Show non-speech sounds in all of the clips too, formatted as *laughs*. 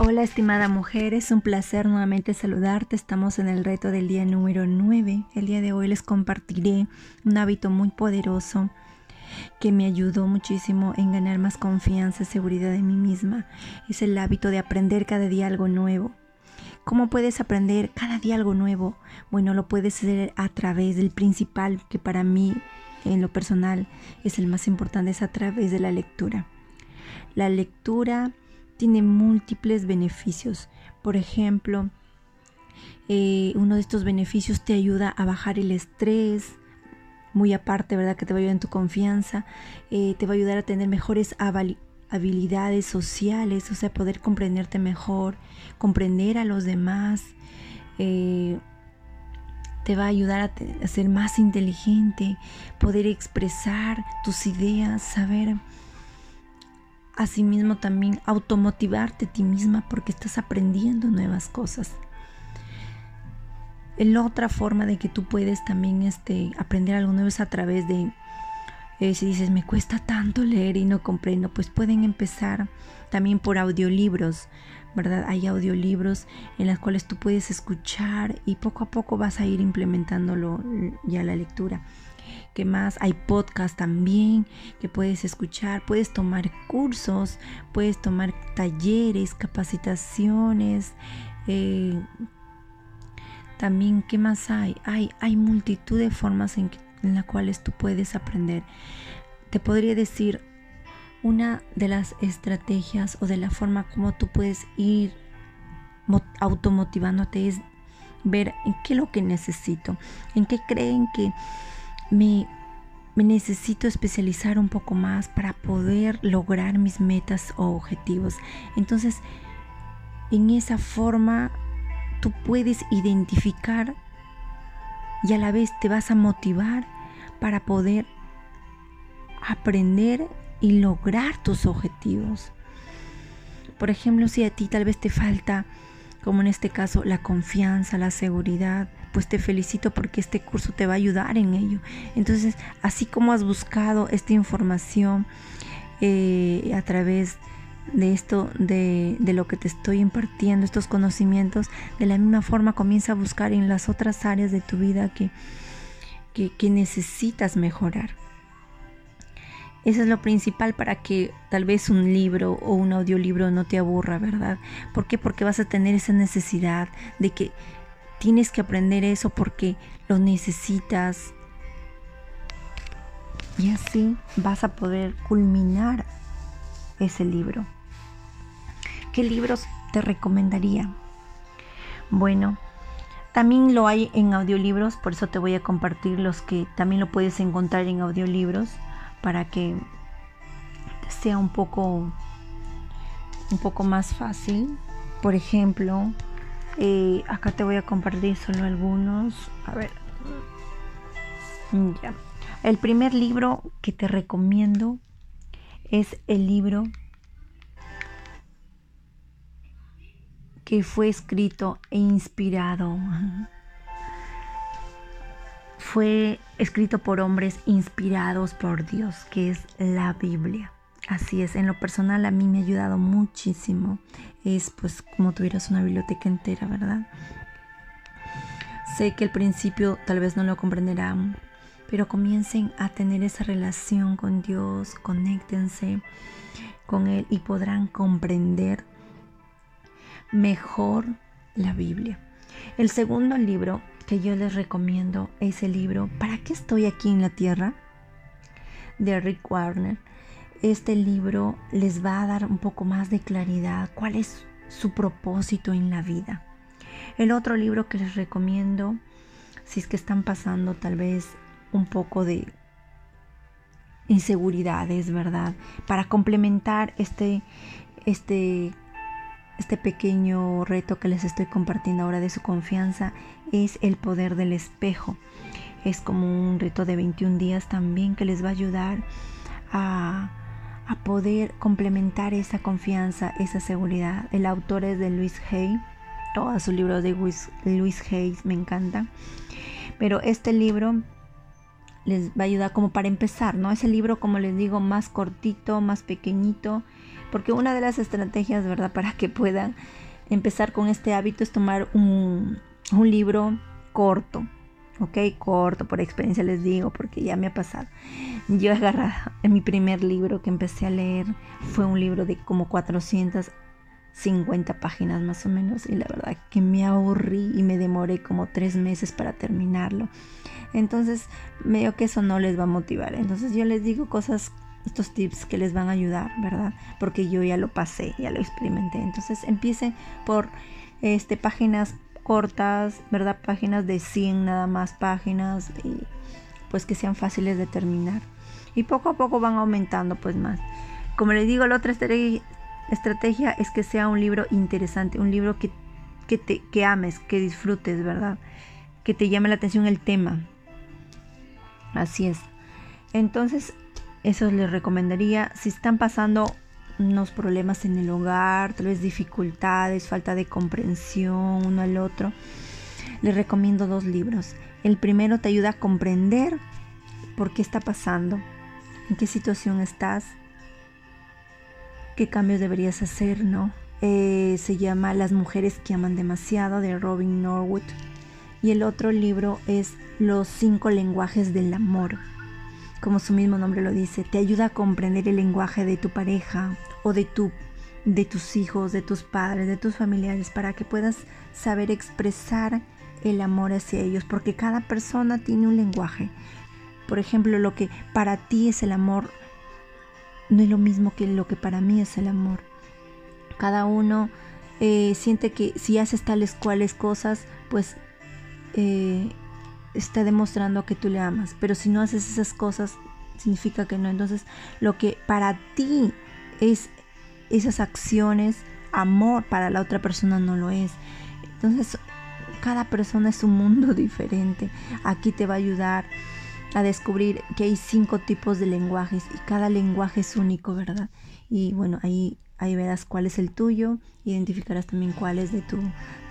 Hola estimada mujer, es un placer nuevamente saludarte. Estamos en el reto del día número 9. El día de hoy les compartiré un hábito muy poderoso que me ayudó muchísimo en ganar más confianza y seguridad en mí misma. Es el hábito de aprender cada día algo nuevo. ¿Cómo puedes aprender cada día algo nuevo? Bueno, lo puedes hacer a través del principal, que para mí en lo personal es el más importante, es a través de la lectura. La lectura tiene múltiples beneficios. Por ejemplo, eh, uno de estos beneficios te ayuda a bajar el estrés, muy aparte, ¿verdad? Que te va a ayudar en tu confianza, eh, te va a ayudar a tener mejores habilidades sociales, o sea, poder comprenderte mejor, comprender a los demás, eh, te va a ayudar a, a ser más inteligente, poder expresar tus ideas, saber asimismo también automotivarte a ti misma porque estás aprendiendo nuevas cosas. La otra forma de que tú puedes también este, aprender algo nuevo es a través de, eh, si dices, me cuesta tanto leer y no comprendo, pues pueden empezar también por audiolibros, ¿verdad? Hay audiolibros en los cuales tú puedes escuchar y poco a poco vas a ir implementándolo ya la lectura. ¿Qué más? Hay podcast también que puedes escuchar, puedes tomar cursos, puedes tomar talleres, capacitaciones. Eh, también, ¿qué más hay? Hay, hay multitud de formas en, en las cuales tú puedes aprender. Te podría decir, una de las estrategias o de la forma como tú puedes ir automotivándote es ver en qué es lo que necesito, en qué creen que me, necesito especializar un poco más para poder lograr mis metas o objetivos. Entonces, en esa forma, tú puedes identificar y a la vez te vas a motivar para poder aprender y lograr tus objetivos. Por ejemplo, si a ti tal vez te falta, como en este caso, la confianza, la seguridad, pues te felicito porque este curso te va a ayudar en ello. Entonces, así como has buscado esta información eh, a través de esto, de, lo que te estoy impartiendo, estos conocimientos, de la misma forma comienza a buscar en las otras áreas de tu vida que, que necesitas mejorar. Eso es lo principal para que tal vez un libro o un audiolibro no te aburra, ¿verdad? ¿Por qué? Porque vas a tener esa necesidad de que Tienes que aprender eso porque lo necesitas. Y así vas a poder culminar ese libro. ¿Qué libros te recomendaría? Bueno, también lo hay en audiolibros, por eso te voy a compartir los que también lo puedes encontrar en audiolibros para que sea un poco un poco más fácil. Por ejemplo, eh, acá te voy a compartir solo algunos. A ver. Ya. El primer libro que te recomiendo es el libro que fue escrito e inspirado. Fue escrito por hombres inspirados por Dios, que es la Biblia. Así es, en lo personal a mí me ha ayudado muchísimo. Es pues como tuvieras una biblioteca entera, ¿verdad? Sé que al principio tal vez no lo comprenderán, pero comiencen a tener esa relación con Dios, conéctense con Él y podrán comprender mejor la Biblia. El segundo libro que yo les recomiendo es el libro ¿Para qué estoy aquí en la tierra? de Rick Warner este libro les va a dar un poco más de claridad, cuál es su propósito en la vida. El otro libro que les recomiendo, si es que están pasando tal vez un poco de inseguridades, ¿verdad? Para complementar este, este, este pequeño reto que les estoy compartiendo ahora de su confianza, es el poder del espejo. Es como un reto de 21 días también que les va a ayudar a poder complementar esa confianza, esa seguridad. El autor es de Luis Hay, todos sus libros de Luis Hay me encantan, pero este libro les va a ayudar como para empezar, ¿no? Es el libro, como les digo, más cortito, más pequeñito, Porque una de las estrategias, ¿verdad? Para que puedan empezar con este hábito es tomar un, un libro corto, ¿ok? Corto, por experiencia les digo, porque ya me ha pasado. Yo en mi primer libro que empecé a leer fue un libro de como 450 páginas más o menos y la verdad que me aburrí y me demoré como tres meses para terminarlo. Entonces, veo que eso no les va a motivar. Entonces yo les digo cosas estos tips que les van a ayudar, ¿verdad? Porque yo ya lo pasé, ya lo experimenté. Entonces empiecen por este, páginas cortas, ¿verdad? Páginas de 100 nada más páginas y pues que sean fáciles de terminar. Y poco a poco van aumentando pues más. Como les digo, la otra estrategia es que sea un libro interesante, un libro que, que, te, que ames, que disfrutes, ¿verdad? Que te llame la atención el tema. Así es. Entonces, eso les recomendaría. Si están pasando unos problemas en el hogar, tal dificultades, falta de comprensión uno al otro, les recomiendo dos libros. El primero te ayuda a comprender por qué está pasando, en qué situación estás, qué cambios deberías hacer, ¿no? Eh, se llama Las mujeres que aman demasiado de Robin Norwood. Y el otro libro es Los cinco lenguajes del amor como su mismo nombre lo dice, te ayuda a comprender el lenguaje de tu pareja o de, tu, de tus hijos, de tus padres, de tus familiares, para que puedas saber expresar el amor hacia ellos, porque cada persona tiene un lenguaje. Por ejemplo, lo que para ti es el amor no es lo mismo que lo que para mí es el amor. Cada uno eh, siente que si haces tales cuales cosas, pues eh, está demostrando que tú le amas. Pero si no haces esas cosas, significa que no. Entonces, lo que para ti es esas acciones, amor, para la otra persona no lo es. Entonces, cada persona es un mundo *laughs* diferente. Aquí te va a ayudar a descubrir que hay cinco tipos de lenguajes y cada lenguaje es único, ¿verdad? Y bueno, ahí Ahí verás cuál es el tuyo, identificarás también cuál es de tu,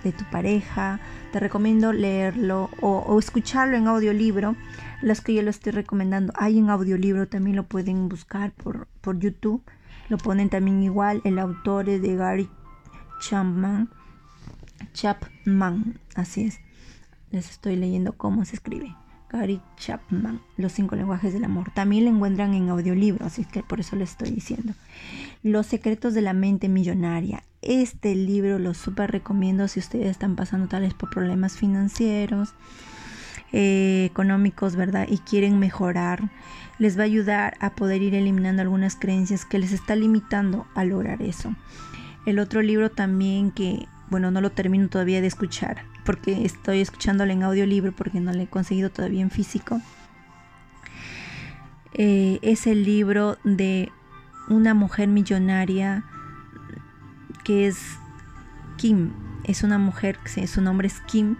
de tu pareja. Te recomiendo leerlo o, escucharlo en audiolibro. Los que yo lo estoy recomendando, hay en audiolibro, también lo pueden buscar por, por YouTube. Lo ponen también igual. El autor es de Gary Chapman. Chapman, así es. Les estoy leyendo cómo se escribe. Gary Chapman, Los cinco lenguajes del amor. También lo encuentran en audiolibro, así que por eso lo estoy diciendo. Los secretos de la mente millonaria. Este libro lo súper recomiendo si ustedes están pasando tales por problemas financieros, eh, económicos, ¿verdad? Y quieren mejorar. Les va a ayudar a poder ir eliminando algunas creencias que les está limitando a lograr eso. El otro libro también que, bueno, no lo termino todavía de escuchar, porque estoy escuchándolo en audiolibro porque no lo he conseguido todavía en físico. Eh, es el libro de una mujer millonaria que es Kim. Es una mujer, su nombre es Kim,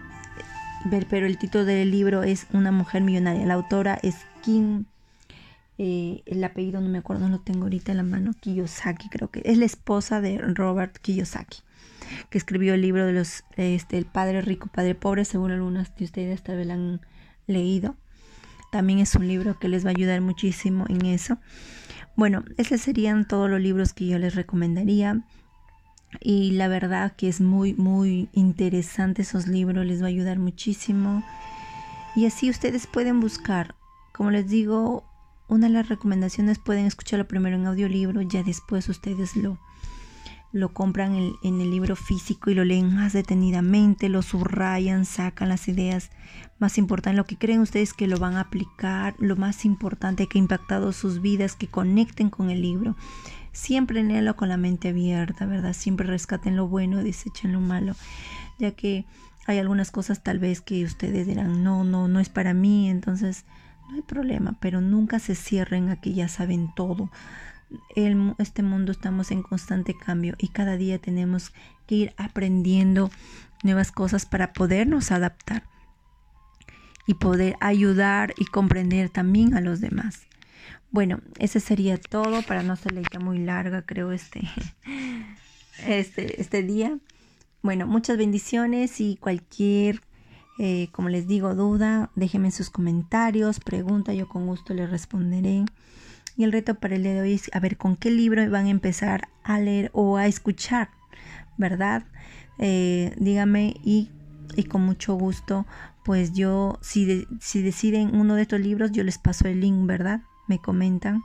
pero el título del libro es Una mujer millonaria. La autora es Kim. Eh, el apellido no me acuerdo, no lo tengo ahorita en la mano. Kiyosaki, creo que es la esposa de Robert Kiyosaki que escribió el libro de los este, El Padre Rico, Padre Pobre, según algunas de ustedes tal vez lo han leído. También es un libro que les va a ayudar muchísimo en eso. Bueno, esos serían todos los libros que yo les recomendaría. Y la verdad que es muy, muy interesante esos libros, les va a ayudar muchísimo. Y así ustedes pueden buscar, como les digo, una de las recomendaciones pueden escucharlo primero en audiolibro, ya después ustedes lo, lo compran en, el libro físico y lo leen más detenidamente, lo subrayan, sacan las ideas más importantes, lo que creen ustedes que lo van a aplicar, lo más importante que ha impactado sus vidas, que conecten con el libro. Siempre léanlo con la mente abierta, ¿verdad? Siempre rescaten lo bueno, desechen lo malo, ya que hay algunas cosas tal vez que ustedes dirán, no, no, no es para mí, entonces no hay problema, pero nunca se cierren a que ya saben todo este mundo estamos en constante cambio y cada día tenemos que ir aprendiendo nuevas cosas para podernos adaptar y poder ayudar y comprender también a los demás. Bueno, ese sería todo para no ser ya muy larga, creo, este, *laughs* este, este día. Bueno, muchas bendiciones y cualquier, eh, como les digo, duda, déjenme sus comentarios, pregunta, yo con gusto les responderé. Y el reto para el día de hoy es a ver con qué libro van a empezar a leer o a escuchar, ¿verdad? Eh, dígame y, y, con mucho gusto, pues yo, si, si deciden uno de estos libros, yo les paso el link, ¿verdad? Me comentan